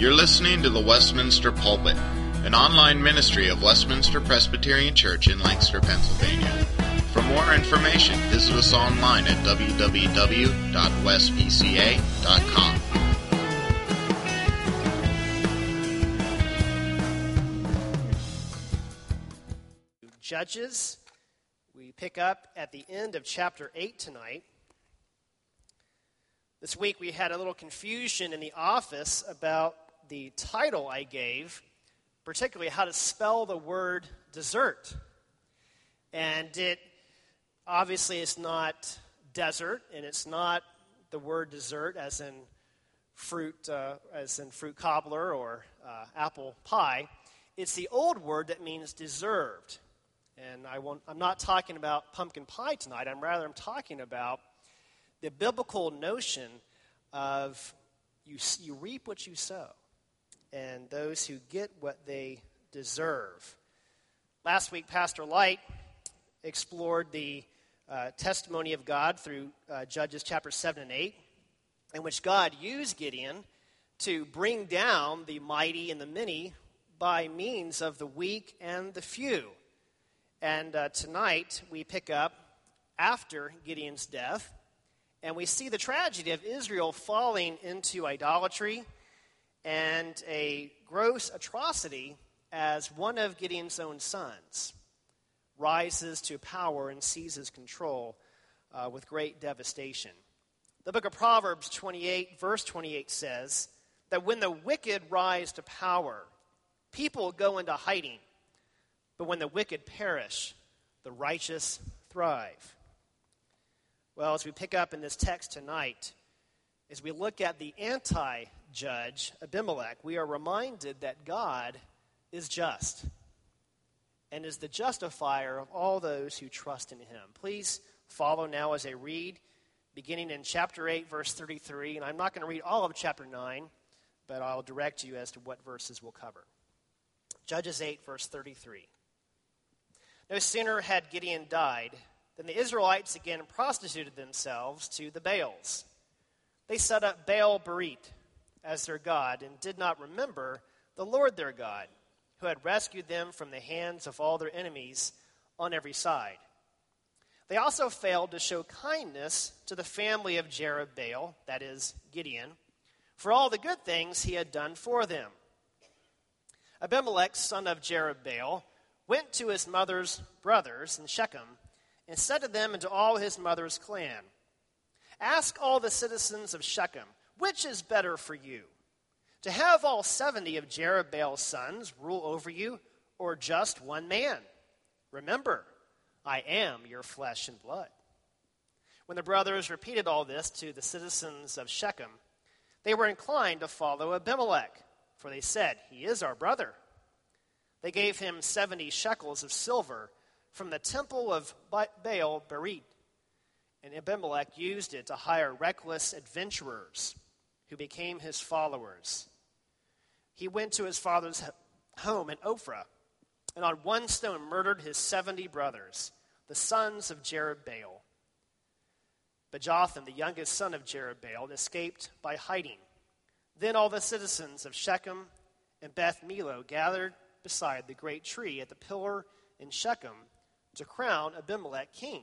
You're listening to the Westminster Pulpit, an online ministry of Westminster Presbyterian Church in Lancaster, Pennsylvania. For more information, visit us online at www.westpca.com. Judges. We pick up at the end of chapter 8 tonight. This week we had a little confusion in the office about the title I gave, particularly how to spell the word dessert. And it obviously is not desert, and it's not the word dessert as in fruit, uh, as in fruit cobbler or uh, apple pie. It's the old word that means deserved. And I am not talking about pumpkin pie tonight. I'm rather I'm talking about the biblical notion of you, you reap what you sow, and those who get what they deserve. Last week, Pastor Light explored the uh, testimony of God through uh, Judges chapter 7 and 8, in which God used Gideon to bring down the mighty and the many by means of the weak and the few. And uh, tonight we pick up after Gideon's death, and we see the tragedy of Israel falling into idolatry and a gross atrocity as one of Gideon's own sons rises to power and seizes control uh, with great devastation. The book of Proverbs 28, verse 28 says that when the wicked rise to power, people go into hiding but when the wicked perish, the righteous thrive. Well, as we pick up in this text tonight, as we look at the anti judge, Abimelech, we are reminded that God is just and is the justifier of all those who trust in him. Please follow now as I read, beginning in chapter 8, verse 33. And I'm not going to read all of chapter 9, but I'll direct you as to what verses we'll cover. Judges 8, verse 33. No sooner had Gideon died than the Israelites again prostituted themselves to the Baals. They set up Baal Berith as their God and did not remember the Lord their God, who had rescued them from the hands of all their enemies on every side. They also failed to show kindness to the family of Jerubbaal, that is, Gideon, for all the good things he had done for them. Abimelech, son of Jerubbaal, went to his mother's brothers in Shechem and said to them and to all his mother's clan, Ask all the citizens of Shechem, which is better for you? To have all 70 of Jerubbaal's sons rule over you, or just one man? Remember, I am your flesh and blood. When the brothers repeated all this to the citizens of Shechem, they were inclined to follow Abimelech, for they said, He is our brother. They gave him 70 shekels of silver from the temple of Baal Berith, and Abimelech used it to hire reckless adventurers who became his followers. He went to his father's home in Ophrah, and on one stone murdered his 70 brothers, the sons of Jerubbaal. But Jotham, the youngest son of Jerubbaal, escaped by hiding. Then all the citizens of Shechem and Beth Millo gathered beside the great tree at the pillar in Shechem to crown Abimelech king.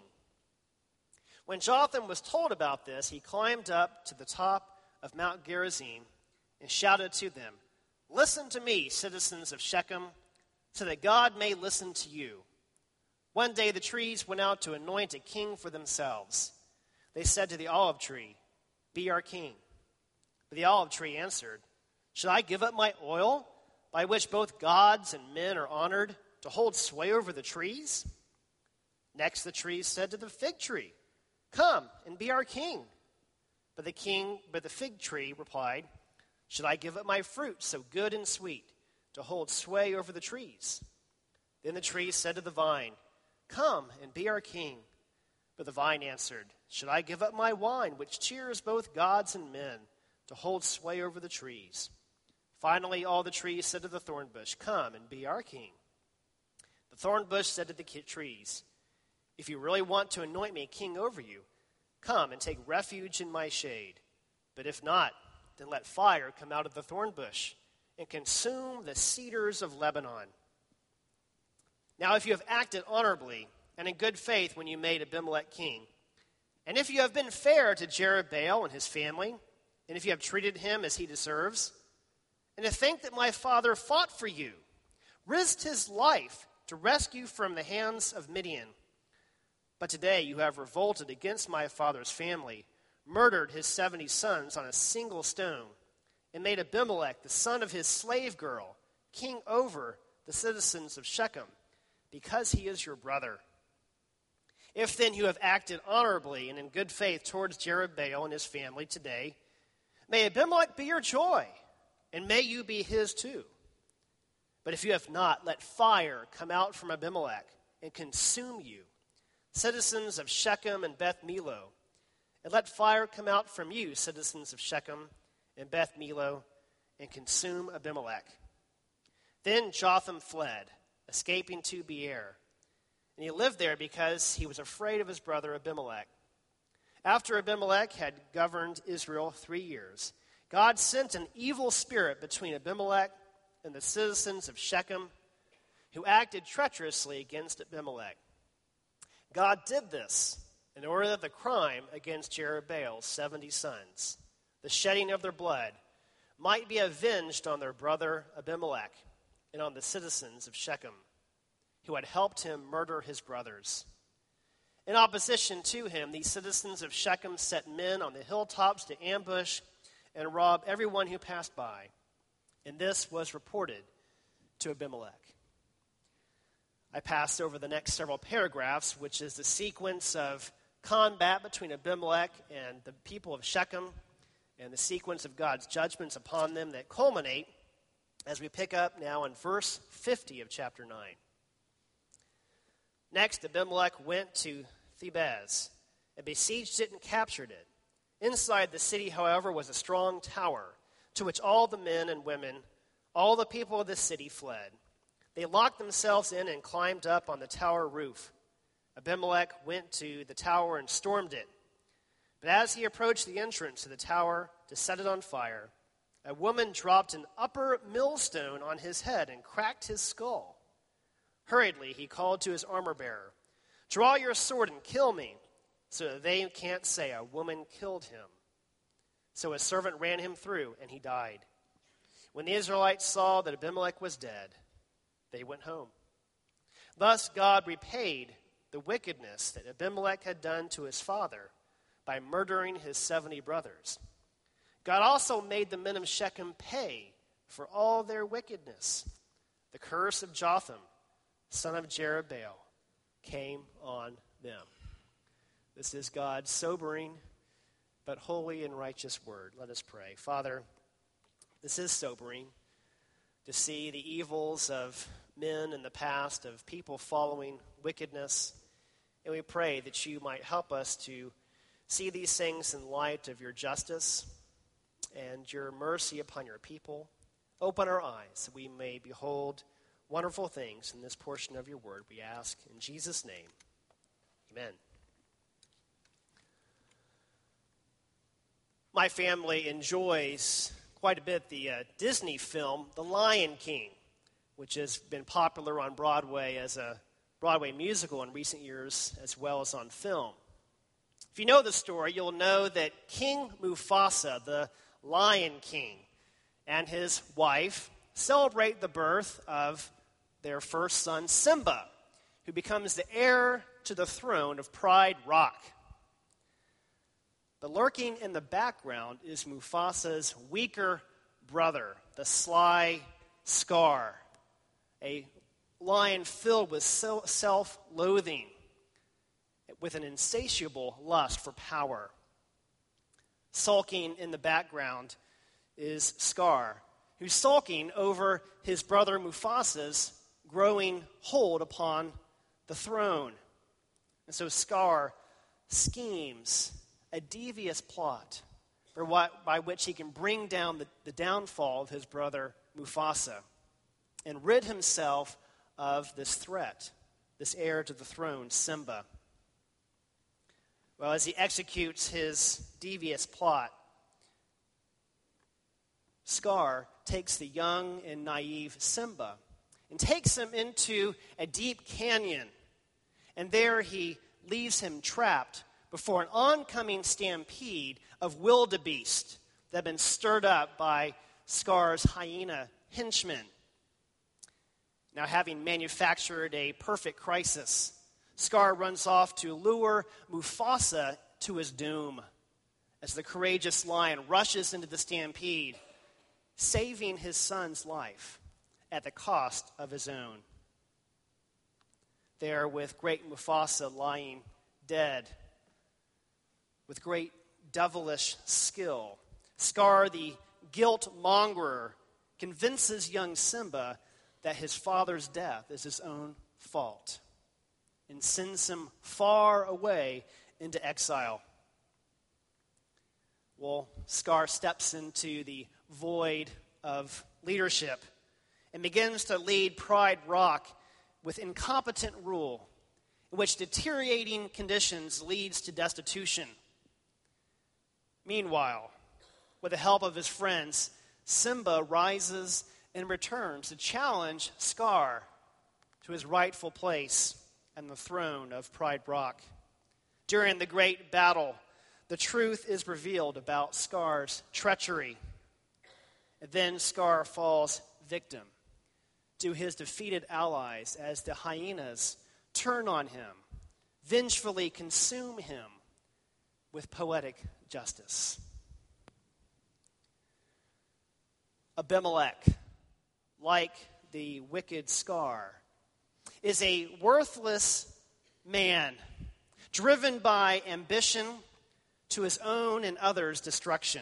When Jotham was told about this, he climbed up to the top of Mount Gerizim and shouted to them, Listen to me, citizens of Shechem, so that God may listen to you. One day the trees went out to anoint a king for themselves. They said to the olive tree, Be our king. But the olive tree answered, Should I give up my oil by which both gods and men are honored to hold sway over the trees? Next, the trees said to the fig tree, Come and be our king. But the king, but the fig tree replied, Should I give up my fruit so good and sweet to hold sway over the trees? Then the tree said to the vine, Come and be our king. But the vine answered, Should I give up my wine, which cheers both gods and men, to hold sway over the trees? Finally, all the trees said to the thorn bush, Come and be our king. The thorn bush said to the trees, If you really want to anoint me king over you, come and take refuge in my shade. But if not, then let fire come out of the thorn bush and consume the cedars of Lebanon. Now, if you have acted honorably and in good faith when you made Abimelech king, and if you have been fair to Jerubbaal and his family, and if you have treated him as he deserves, and to think that my father fought for you, risked his life to rescue from the hands of Midian. But today you have revolted against my father's family, murdered his seventy sons on a single stone, and made Abimelech, the son of his slave girl, king over the citizens of Shechem, because he is your brother. If then you have acted honorably and in good faith towards Jerubbaal and his family today, may Abimelech be your joy, and may you be his too. But if you have not, let fire come out from Abimelech and consume you, citizens of Shechem and Beth Millo. And let fire come out from you, citizens of Shechem and Beth Millo, and consume Abimelech. Then Jotham fled, escaping to Beer and he lived there because he was afraid of his brother Abimelech. After Abimelech had governed Israel three years, God sent an evil spirit between Abimelech and the citizens of Shechem, who acted treacherously against Abimelech. God did this in order that the crime against Jerubbaal's 70 sons, the shedding of their blood, might be avenged on their brother Abimelech and on the citizens of Shechem who had helped him murder his brothers. In opposition to him, the citizens of Shechem set men on the hilltops to ambush and rob everyone who passed by. And this was reported to Abimelech. I passed over the next several paragraphs, which is the sequence of combat between Abimelech and the people of Shechem, and the sequence of God's judgments upon them that culminate as we pick up now in verse 50 of chapter 9. Next, Abimelech went to Thebez and besieged it and captured it. Inside the city, however, was a strong tower to which all the men and women, all the people of the city fled. They locked themselves in and climbed up on the tower roof. Abimelech went to the tower and stormed it. But as he approached the entrance to the tower to set it on fire, a woman dropped an upper millstone on his head and cracked his skull. Hurriedly, he called to his armor bearer, Draw your sword and kill me, so that they can't say a woman killed him. So his servant ran him through, and he died. When the Israelites saw that Abimelech was dead, they went home. Thus, God repaid the wickedness that Abimelech had done to his father by murdering his 70 brothers. God also made the men of Shechem pay for all their wickedness. The curse of Jotham son of Jerubbaal, came on them. This is God's sobering but holy and righteous word. Let us pray. Father, this is sobering to see the evils of men in the past, of people following wickedness. And we pray that you might help us to see these things in light of your justice and your mercy upon your people. Open our eyes that we may behold wonderful things in this portion of your word, we ask in Jesus' name. Amen. My family enjoys quite a bit the uh, Disney film, The Lion King, which has been popular on Broadway as a Broadway musical in recent years, as well as on film. If you know the story, you'll know that King Mufasa, the Lion King, and his wife celebrate the birth of their first son, Simba, who becomes the heir to the throne of Pride Rock. Lurking in the background is Mufasa's weaker brother, the sly Scar, a lion filled with self loathing, with an insatiable lust for power. Sulking in the background is Scar, who's sulking over his brother Mufasa's growing hold upon the throne. And so Scar schemes a devious plot what, by which he can bring down the, the downfall of his brother Mufasa and rid himself of this threat, this heir to the throne, Simba. Well, as he executes his devious plot, Scar takes the young and naive Simba and takes him into a deep canyon. And there he leaves him trapped before an oncoming stampede of wildebeest that have been stirred up by Scar's hyena henchmen. Now, having manufactured a perfect crisis, Scar runs off to lure Mufasa to his doom as the courageous lion rushes into the stampede, saving his son's life at the cost of his own. There, with great Mufasa lying dead, with great devilish skill, Scar, the guilt mongerer, convinces young Simba that his father's death is his own fault and sends him far away into exile. Well, Scar steps into the void of leadership and begins to lead Pride Rock with incompetent rule, in which deteriorating conditions leads to destitution. Meanwhile, with the help of his friends, Simba rises and returns to challenge Scar to his rightful place and the throne of Pride Rock. During the great battle, the truth is revealed about Scar's treachery. And then Scar falls victim to his defeated allies as the hyenas turn on him, vengefully consume him with poetic justice. Abimelech, like the wicked Scar, is a worthless man driven by ambition to his own and others' destruction.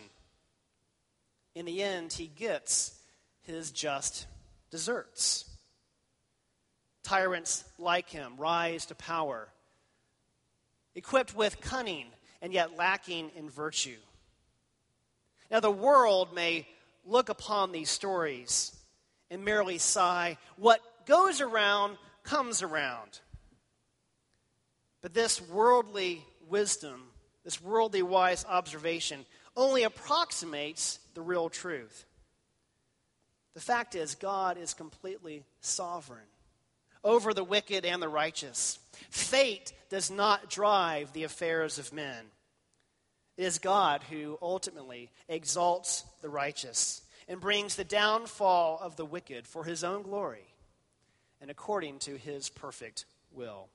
In the end, he gets his just deserts. Tyrants like him rise to power, equipped with cunning and yet lacking in virtue. Now, the world may look upon these stories and merely sigh, What goes around comes around. But this worldly wisdom, this worldly wise observation, only approximates the real truth. The fact is, God is completely sovereign over the wicked and the righteous. Fate does not drive the affairs of men. It is God who ultimately exalts the righteous and brings the downfall of the wicked for his own glory and according to his perfect will.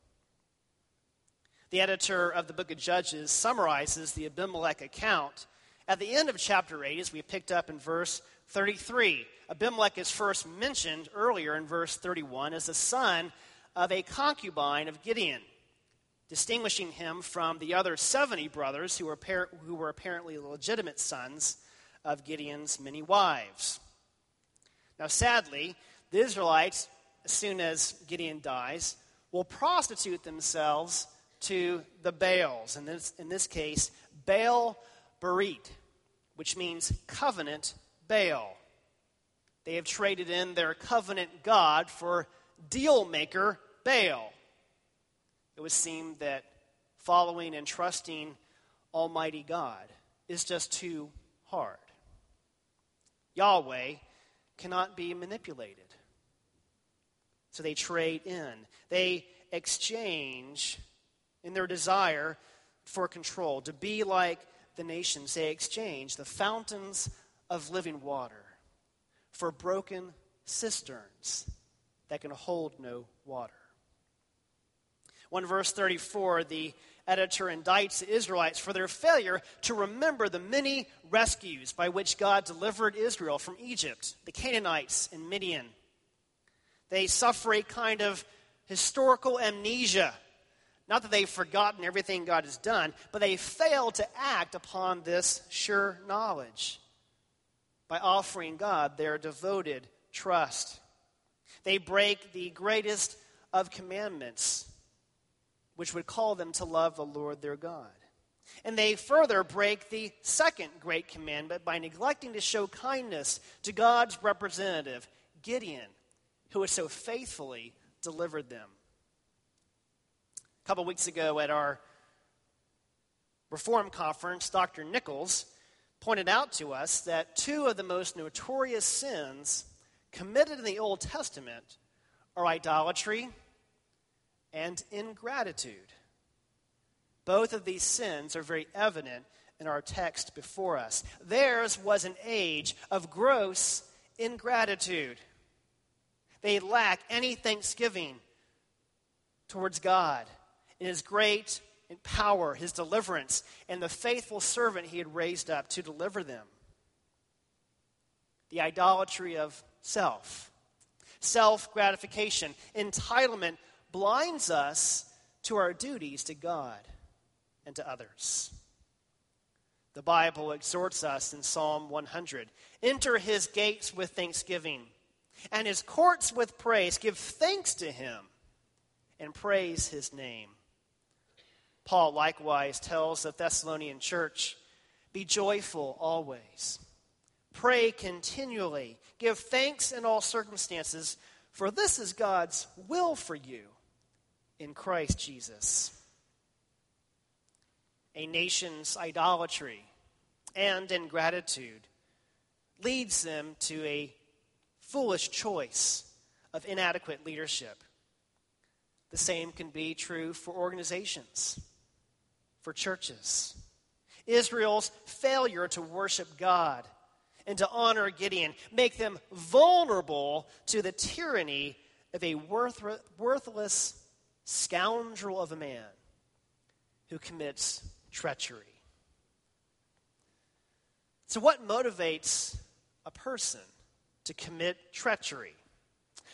The editor of the book of Judges summarizes the Abimelech account at the end of chapter 8, as we picked up in verse 33. Abimelech is first mentioned earlier in verse 31 as the son of a concubine of Gideon, distinguishing him from the other 70 brothers who were, who were apparently legitimate sons of Gideon's many wives. Now, sadly, the Israelites, as soon as Gideon dies, will prostitute themselves to the Baals. In this, in this case, Baal Berit, which means covenant Baal. They have traded in their covenant God for deal maker Baal. It would seem that following and trusting Almighty God is just too hard. Yahweh cannot be manipulated. So they trade in. They exchange in their desire for control. To be like the nations, they exchange the fountains of living water for broken cisterns that can hold no water. 1 verse 34, the editor indicts the Israelites for their failure to remember the many rescues by which God delivered Israel from Egypt, the Canaanites, and Midian. They suffer a kind of historical amnesia. Not that they've forgotten everything God has done, but they fail to act upon this sure knowledge by offering God their devoted trust. They break the greatest of commandments, which would call them to love the Lord their God. And they further break the second great commandment by neglecting to show kindness to God's representative, Gideon, who has so faithfully delivered them. A couple weeks ago at our Reform conference, Dr. Nichols pointed out to us that two of the most notorious sins committed in the Old Testament are idolatry and ingratitude. Both of these sins are very evident in our text before us. Theirs was an age of gross ingratitude. They lack any thanksgiving towards God in His great power, His deliverance, and the faithful servant He had raised up to deliver them. The idolatry of self, self gratification, entitlement blinds us to our duties to God and to others. The Bible exhorts us in Psalm 100 enter his gates with thanksgiving and his courts with praise. Give thanks to him and praise his name. Paul likewise tells the Thessalonian church be joyful always, pray continually, give thanks in all circumstances, for this is God's will for you in Christ Jesus. A nation's idolatry and ingratitude leads them to a foolish choice of inadequate leadership. The same can be true for organizations, for churches. Israel's failure to worship God and to honor Gideon make them vulnerable to the tyranny of a worthless scoundrel of a man who commits treachery. So, what motivates a person to commit treachery?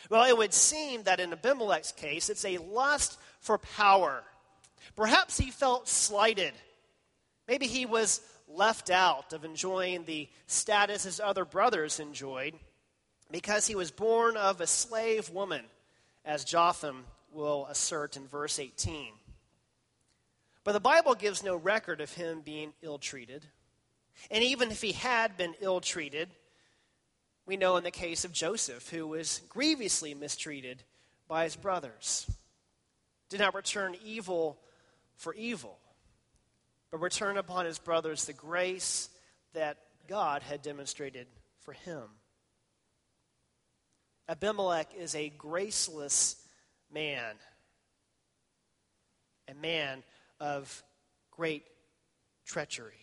Well, it would seem that in Abimelech's case, it's a lust for power. Perhaps he felt slighted. Maybe he was left out of enjoying the status his other brothers enjoyed because he was born of a slave woman, as Jotham will assert in verse 18. But the Bible gives no record of him being ill treated and even if he had been ill treated, we know in the case of Joseph, who was grievously mistreated by his brothers, did not return evil for evil, but return upon his brothers the grace that God had demonstrated for him. Abimelech is a graceless man, a man of great treachery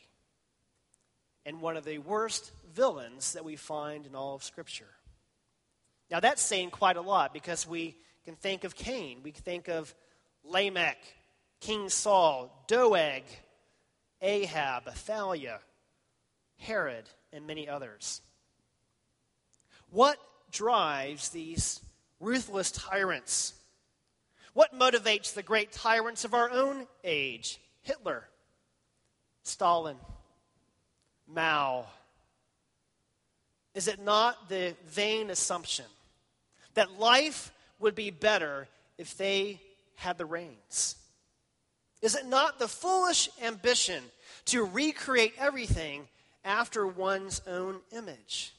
and one of the worst villains that we find in all of Scripture. Now, that's saying quite a lot because we can think of Cain, we can think of Lamech, King Saul, Doeg, Ahab, Athaliah, Herod, and many others. What drives these ruthless tyrants? What motivates the great tyrants of our own age? Hitler, Stalin, Mao? Is it not the vain assumption that life would be better if they had the reins? Is it not the foolish ambition to recreate everything after one's own image?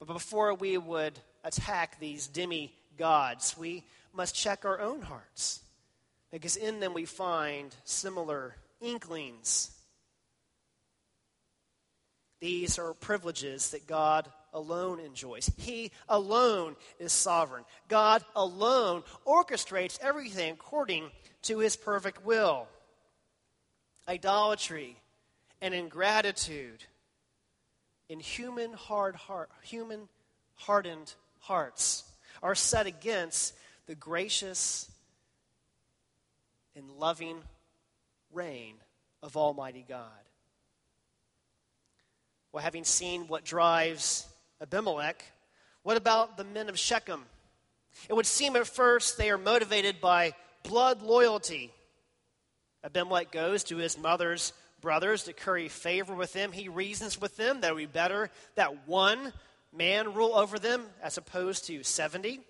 But before we would attack these demigods, we must check our own hearts, because in them we find similar inklings these are privileges that God alone enjoys. He alone is sovereign. God alone orchestrates everything according to his perfect will. Idolatry and ingratitude in human hard heart, human hardened hearts are set against the gracious and loving reign of Almighty God. Well, having seen what drives Abimelech, what about the men of Shechem? It would seem at first they are motivated by blood loyalty. Abimelech goes to his mother's brothers to curry favor with them. He reasons with them that it would be better that one man rule over them as opposed to 70.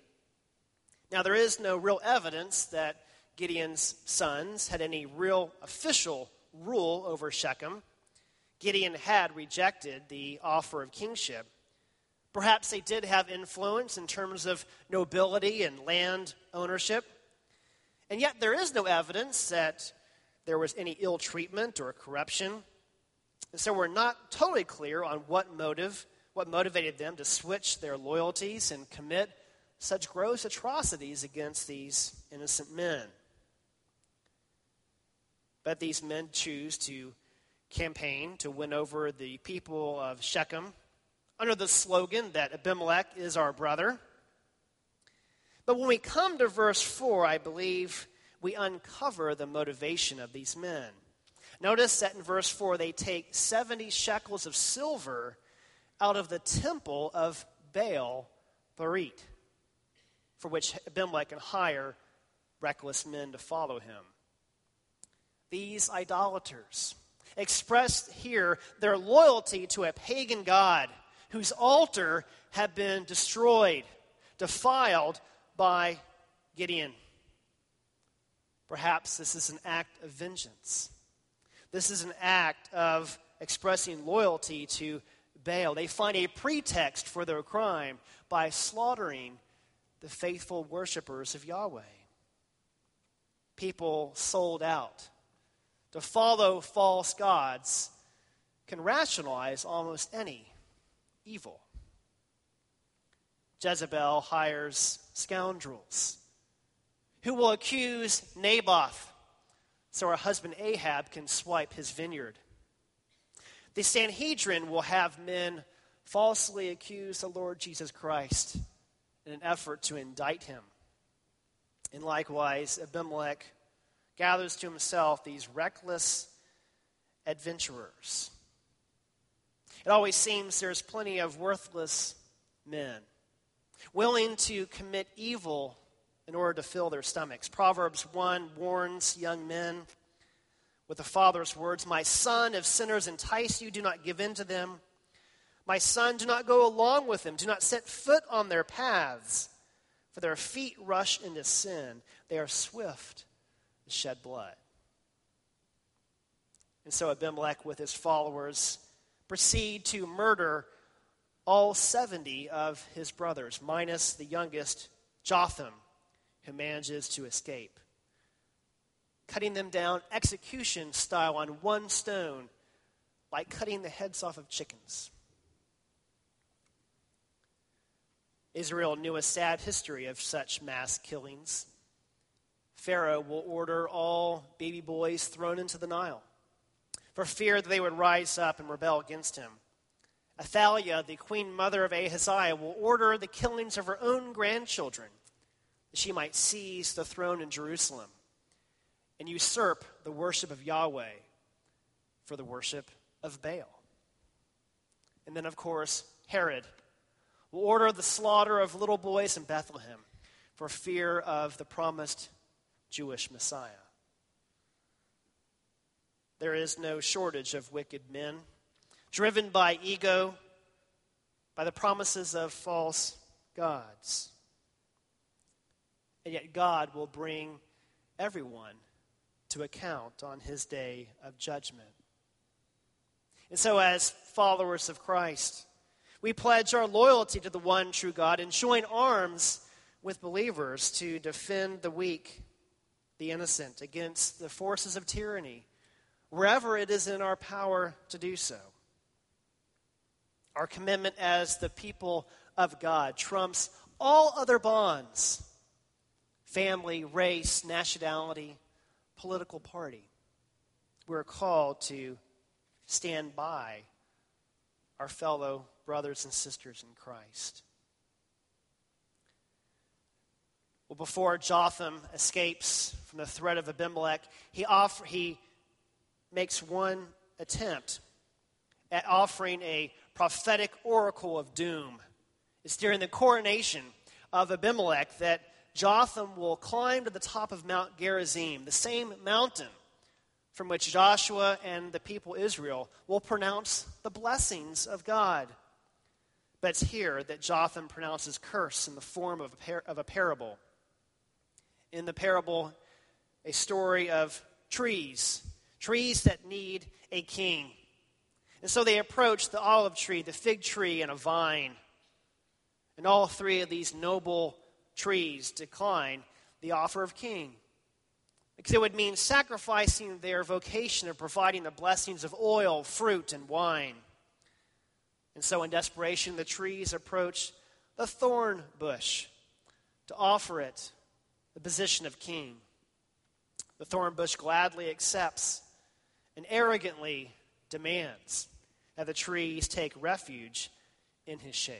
Now, there is no real evidence that Gideon's sons had any real official rule over Shechem. Gideon had rejected the offer of kingship. Perhaps they did have influence in terms of nobility and land ownership. And yet, there is no evidence that there was any ill treatment or corruption. And so we're not totally clear on what motive, what motivated them to switch their loyalties and commit such gross atrocities against these innocent men. But these men choose to campaign to win over the people of Shechem under the slogan that Abimelech is our brother. But when we come to verse 4, I believe we uncover the motivation of these men. Notice that in verse 4, they take 70 shekels of silver out of the temple of Baal Berith, for which Abimelech can hire reckless men to follow him. These idolaters expressed here their loyalty to a pagan god whose altar had been destroyed, defiled by Gideon. Perhaps this is an act of vengeance. This is an act of expressing loyalty to Baal. They find a pretext for their crime by slaughtering the faithful worshippers of Yahweh. People sold out to follow false gods can rationalize almost any evil. Jezebel hires scoundrels who will accuse Naboth so her husband Ahab can swipe his vineyard. The Sanhedrin will have men falsely accuse the Lord Jesus Christ in an effort to indict him. And likewise, Abimelech gathers to himself these reckless adventurers. It always seems there's plenty of worthless men willing to commit evil in order to fill their stomachs. Proverbs 1 warns young men with the father's words My son, if sinners entice you, do not give in to them. My son, do not go along with them. Do not set foot on their paths, for their feet rush into sin. They are swift to shed blood. And so Abimelech, with his followers, proceed to murder all 70 of his brothers, minus the youngest, Jotham, who manages to escape. Cutting them down execution style on one stone, like cutting the heads off of chickens. Israel knew a sad history of such mass killings. Pharaoh will order all baby boys thrown into the Nile for fear that they would rise up and rebel against him. Athaliah, the queen mother of Ahaziah, will order the killings of her own grandchildren that she might seize the throne in Jerusalem and usurp the worship of Yahweh for the worship of Baal. And then, of course, Herod will order the slaughter of little boys in Bethlehem for fear of the promised Jewish Messiah. There is no shortage of wicked men driven by ego, by the promises of false gods. And yet, God will bring everyone to account on his day of judgment. And so, as followers of Christ, we pledge our loyalty to the one true God and join arms with believers to defend the weak, the innocent, against the forces of tyranny, wherever it is in our power to do so. Our commitment as the people of God trumps all other bonds family, race, nationality, political party. We're called to stand by our fellow brothers and sisters in Christ. Well, before Jotham escapes from the threat of Abimelech, he, offer, he makes one attempt at offering a prophetic oracle of doom. It's during the coronation of Abimelech that Jotham will climb to the top of Mount Gerizim, the same mountain from which Joshua and the people Israel will pronounce the blessings of God. But it's here that Jotham pronounces curse in the form of a, par- of a parable. In the parable, a story of trees, trees that need a king. And so they approach the olive tree, the fig tree, and a vine. And all three of these noble trees decline the offer of king. Because it would mean sacrificing their vocation of providing the blessings of oil, fruit, and wine. And so, in desperation, the trees approach the thorn bush to offer it the position of king. The thorn bush gladly accepts and arrogantly demands that the trees take refuge in his shade.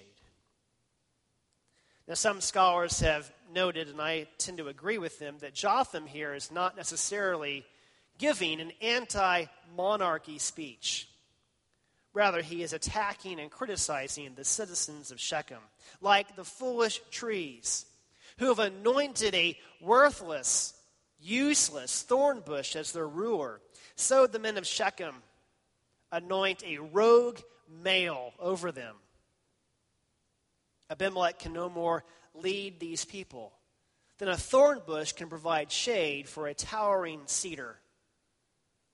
Now, some scholars have noted, and I tend to agree with them, that Jotham here is not necessarily giving an anti monarchy speech. Rather, he is attacking and criticizing the citizens of Shechem, like the foolish trees who have anointed a worthless, useless thorn bush as their ruler. So the men of Shechem anoint a rogue male over them. Abimelech can no more lead these people than a thorn bush can provide shade for a towering cedar.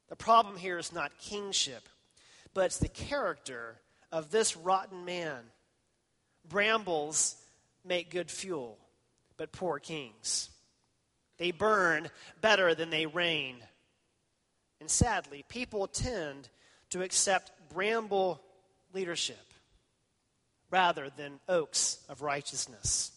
The problem here is not kingship, but it's the character of this rotten man. Brambles make good fuel, but poor kings. They burn better than they reign. And sadly, people tend to accept bramble leadership rather than oaks of righteousness.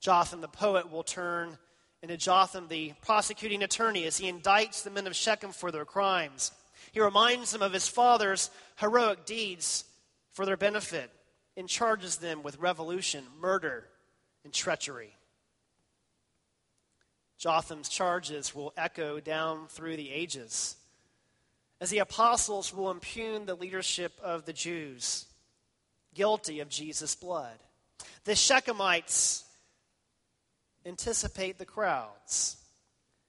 Jotham the poet will turn into Jotham the prosecuting attorney as he indicts the men of Shechem for their crimes. He reminds them of his father's heroic deeds for their benefit and charges them with revolution, murder, and treachery. Jotham's charges will echo down through the ages as the apostles will impugn the leadership of the Jews guilty of Jesus' blood. The Shechemites anticipate the crowds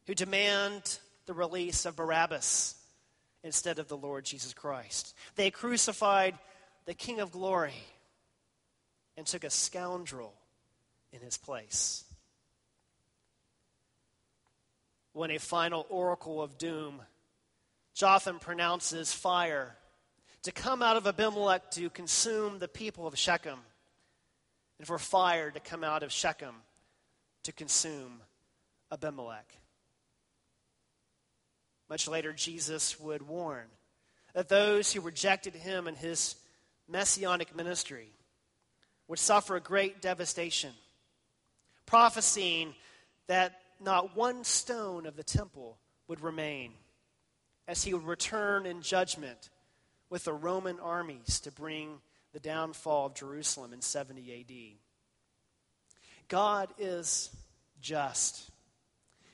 who demand the release of Barabbas instead of the Lord Jesus Christ. They crucified the King of glory and took a scoundrel in his place. When a final oracle of doom, Jotham pronounces fire to come out of Abimelech to consume the people of Shechem, and for fire to come out of Shechem to consume Abimelech. Much later, Jesus would warn that those who rejected him and his messianic ministry would suffer a great devastation, prophesying that not one stone of the temple would remain as he would return in judgment with the Roman armies to bring the downfall of Jerusalem in 70 AD. God is just,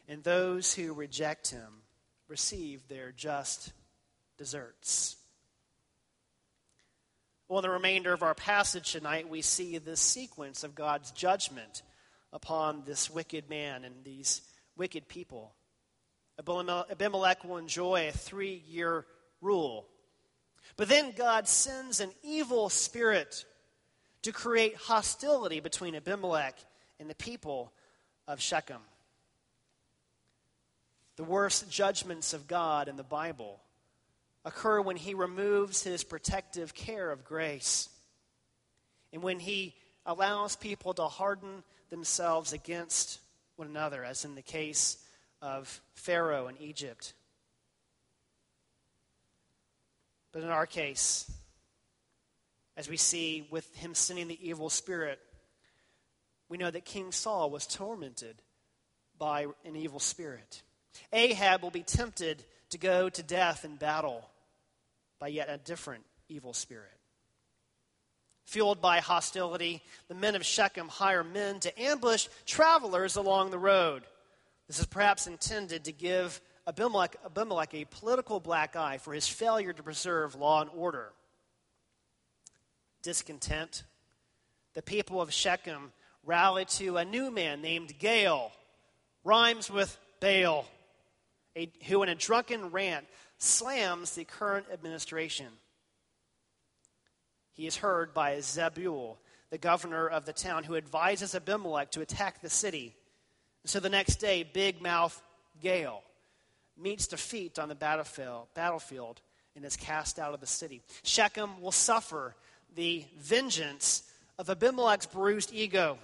and those who reject him receive their just deserts. Well, in the remainder of our passage tonight, we see this sequence of God's judgment upon this wicked man and these wicked people. Abimelech will enjoy a three year rule but then God sends an evil spirit to create hostility between Abimelech and the people of Shechem. The worst judgments of God in the Bible occur when he removes his protective care of grace and when he allows people to harden themselves against one another, as in the case of Pharaoh in Egypt. But in our case, as we see with him sending the evil spirit, we know that King Saul was tormented by an evil spirit. Ahab will be tempted to go to death in battle by yet a different evil spirit. Fueled by hostility, the men of Shechem hire men to ambush travelers along the road. This is perhaps intended to give Abimelech, Abimelech a political black eye for his failure to preserve law and order. Discontent, the people of Shechem rally to a new man named Gaal, rhymes with Baal, a, who in a drunken rant slams the current administration. He is heard by Zebul, the governor of the town, who advises Abimelech to attack the city. So the next day, big mouth Gaal meets defeat on the battlefield and is cast out of the city. Shechem will suffer the vengeance of Abimelech's bruised ego.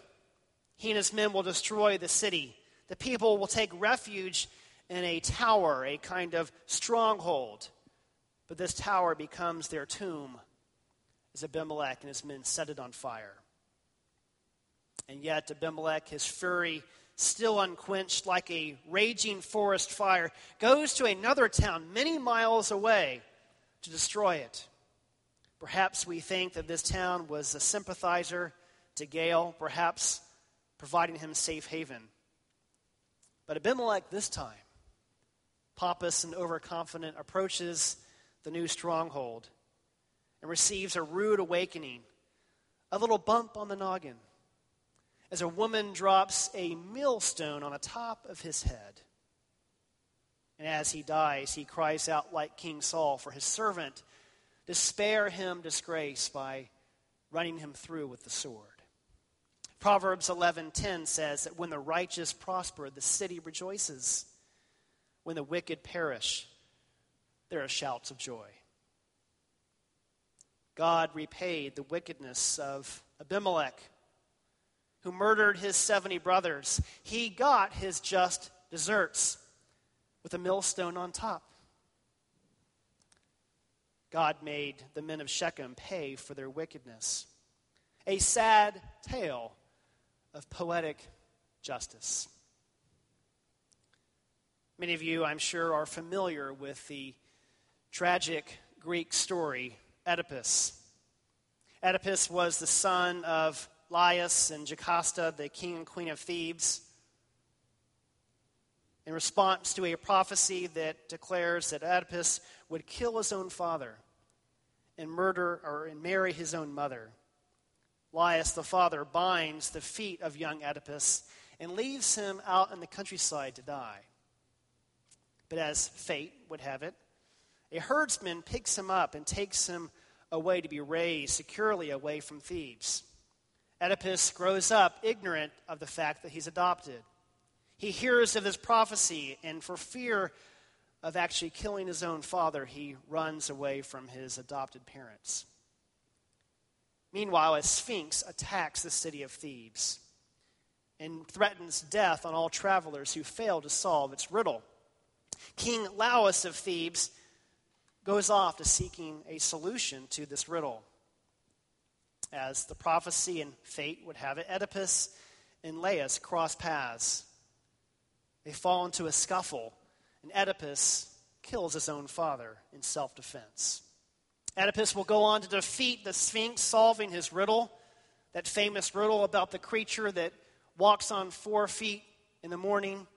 He and his men will destroy the city, The people will take refuge in a tower, a kind of stronghold. But this tower becomes their tomb as Abimelech and his men set it on fire. And yet, Abimelech, his fury still unquenched like a raging forest fire, goes to another town many miles away to destroy it. Perhaps we think that this town was a sympathizer to Gaal, perhaps providing him safe haven. But Abimelech, this time, pompous and overconfident, approaches the new stronghold and receives a rude awakening, a little bump on the noggin, as a woman drops a millstone on the top of his head. And as he dies, he cries out like King Saul for his servant to spare him disgrace by running him through with the sword. Proverbs 11:10 says that when the righteous prosper, the city rejoices. When the wicked perish, there are shouts of joy. God repaid the wickedness of Abimelech, who murdered his 70 brothers. He got his just deserts with a millstone on top. God made the men of Shechem pay for their wickedness. A sad tale of poetic justice. Many of you, I'm sure, are familiar with the tragic Greek story Oedipus. Oedipus was the son of Laius and Jocasta, the king and queen of Thebes. In response to a prophecy that declares that Oedipus would kill his own father and murder or and marry his own mother. Laius, the father, binds the feet of young Oedipus and leaves him out in the countryside to die. But as fate would have it, a herdsman picks him up and takes him away to be raised securely away from Thebes. Oedipus grows up ignorant of the fact that he's adopted. He hears of this prophecy, and for fear of actually killing his own father, he runs away from his adopted parents. Meanwhile, a sphinx attacks the city of Thebes and threatens death on all travelers who fail to solve its riddle. King Laius of Thebes goes off to seeking a solution to this riddle. As the prophecy and fate would have it, Oedipus and Laius cross paths. They fall into a scuffle, and Oedipus kills his own father in self defense. Oedipus will go on to defeat the Sphinx, solving his riddle, that famous riddle about the creature that walks on four feet in the morning,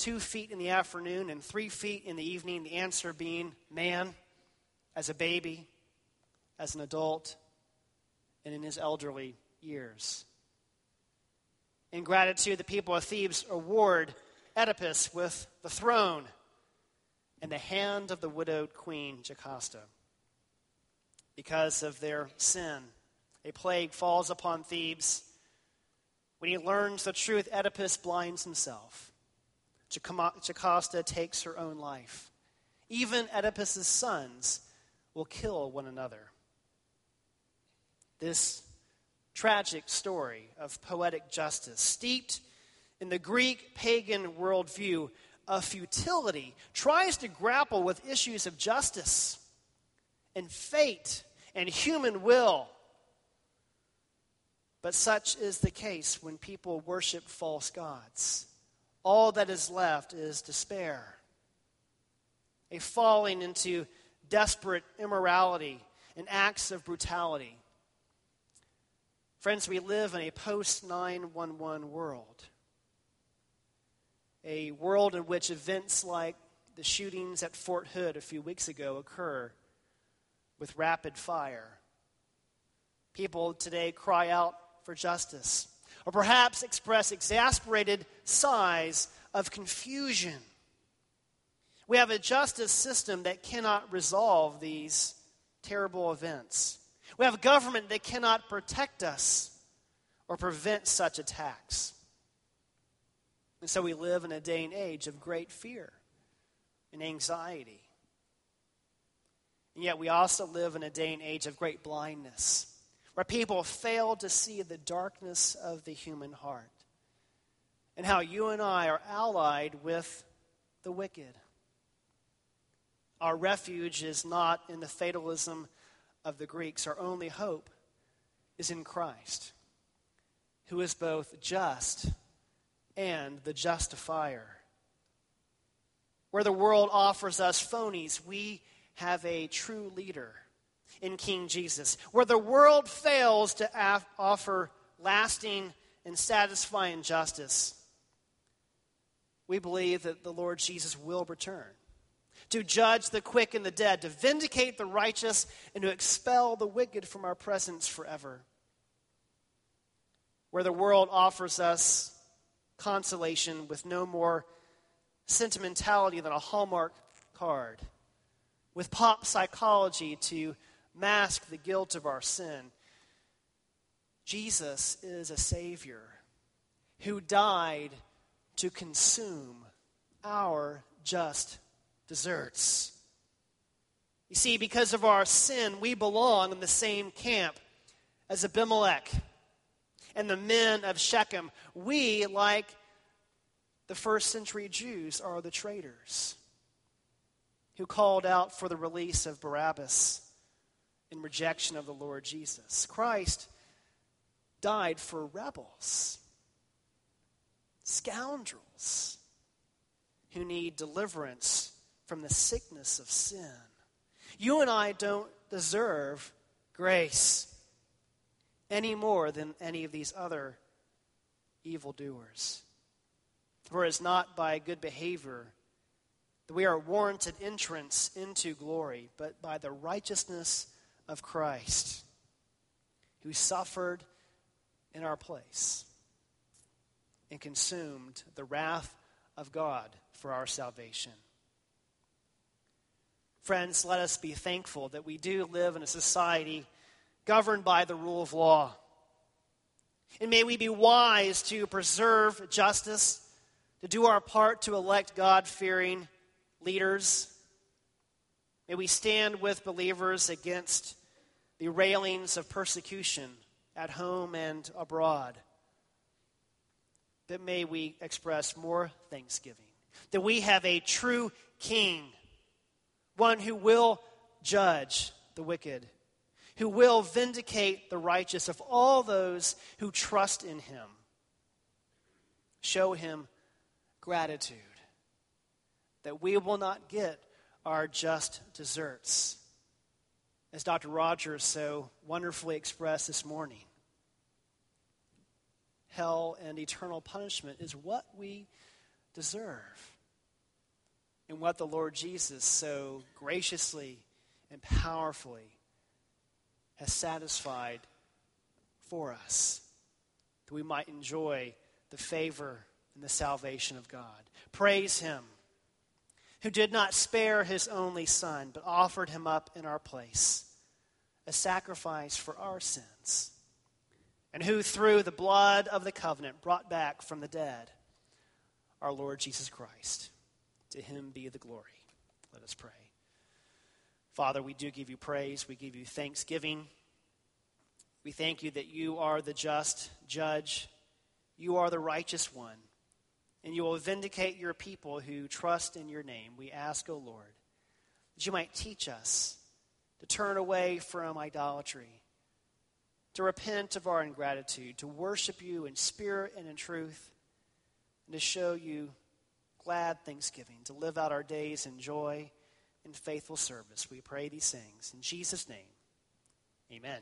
two feet in the afternoon, and three feet in the evening. The answer being man, as a baby, as an adult, and in his elderly years. In gratitude, the people of Thebes award Oedipus with the throne and the hand of the widowed queen Jocasta because of their sin. A plague falls upon Thebes. When he learns the truth, Oedipus blinds himself. Jocasta takes her own life. Even Oedipus's sons will kill one another. This tragic story of poetic justice, steeped in the Greek pagan worldview of futility, tries to grapple with issues of justice and fate and human will. But such is the case when people worship false gods. All that is left is despair, a falling into desperate immorality and acts of brutality. Friends, we live in a post 911 world. A world in which events like the shootings at Fort Hood a few weeks ago occur with rapid fire. People today cry out for justice, or perhaps express exasperated sighs of confusion. We have a justice system that cannot resolve these terrible events. We have a government that cannot protect us or prevent such attacks. And so we live in a day and age of great fear and anxiety. And yet, we also live in a day and age of great blindness, where people fail to see the darkness of the human heart and how you and I are allied with the wicked. Our refuge is not in the fatalism of the Greeks. Our only hope is in Christ, who is both just and the justifier. Where the world offers us phonies, we have a true leader in King Jesus. Where the world fails to af- offer lasting and satisfying justice, we believe that the Lord Jesus will return to judge the quick and the dead, to vindicate the righteous, and to expel the wicked from our presence forever. Where the world offers us consolation with no more sentimentality than a Hallmark card, with pop psychology to mask the guilt of our sin. Jesus is a Savior who died to consume our just deserts. You see, because of our sin, we belong in the same camp as Abimelech and the men of Shechem. We, like the first century Jews, are the traitors who called out for the release of Barabbas in rejection of the Lord Jesus. Christ died for rebels, scoundrels who need deliverance from the sickness of sin. You and I don't deserve grace any more than any of these other evildoers. For it is not by good behavior that we are warranted entrance into glory, but by the righteousness of Christ, who suffered in our place and consumed the wrath of God for our salvation. Friends, let us be thankful that we do live in a society governed by the rule of law. And may we be wise to preserve justice, to do our part to elect God fearing leaders. May we stand with believers against the railings of persecution at home and abroad. That may we express more thanksgiving. That we have a true king one who will judge the wicked, who will vindicate the righteous of all those who trust in him. Show him gratitude that we will not get our just deserts. As Dr. Rogers so wonderfully expressed this morning, hell and eternal punishment is what we deserve And what the Lord Jesus so graciously and powerfully has satisfied for us, that we might enjoy the favor and the salvation of God. Praise Him, who did not spare His only Son, but offered Him up in our place, a sacrifice for our sins, and who through the blood of the covenant brought back from the dead our Lord Jesus Christ. To him be the glory. Let us pray. Father, we do give you praise. We give you thanksgiving. We thank you that you are the just judge. You are the righteous one. And you will vindicate your people who trust in your name. We ask, O Lord, that you might teach us to turn away from idolatry, to repent of our ingratitude, to worship you in spirit and in truth, and to show you glad thanksgiving, to live out our days in joy and faithful service. We pray these things. In Jesus' name, amen.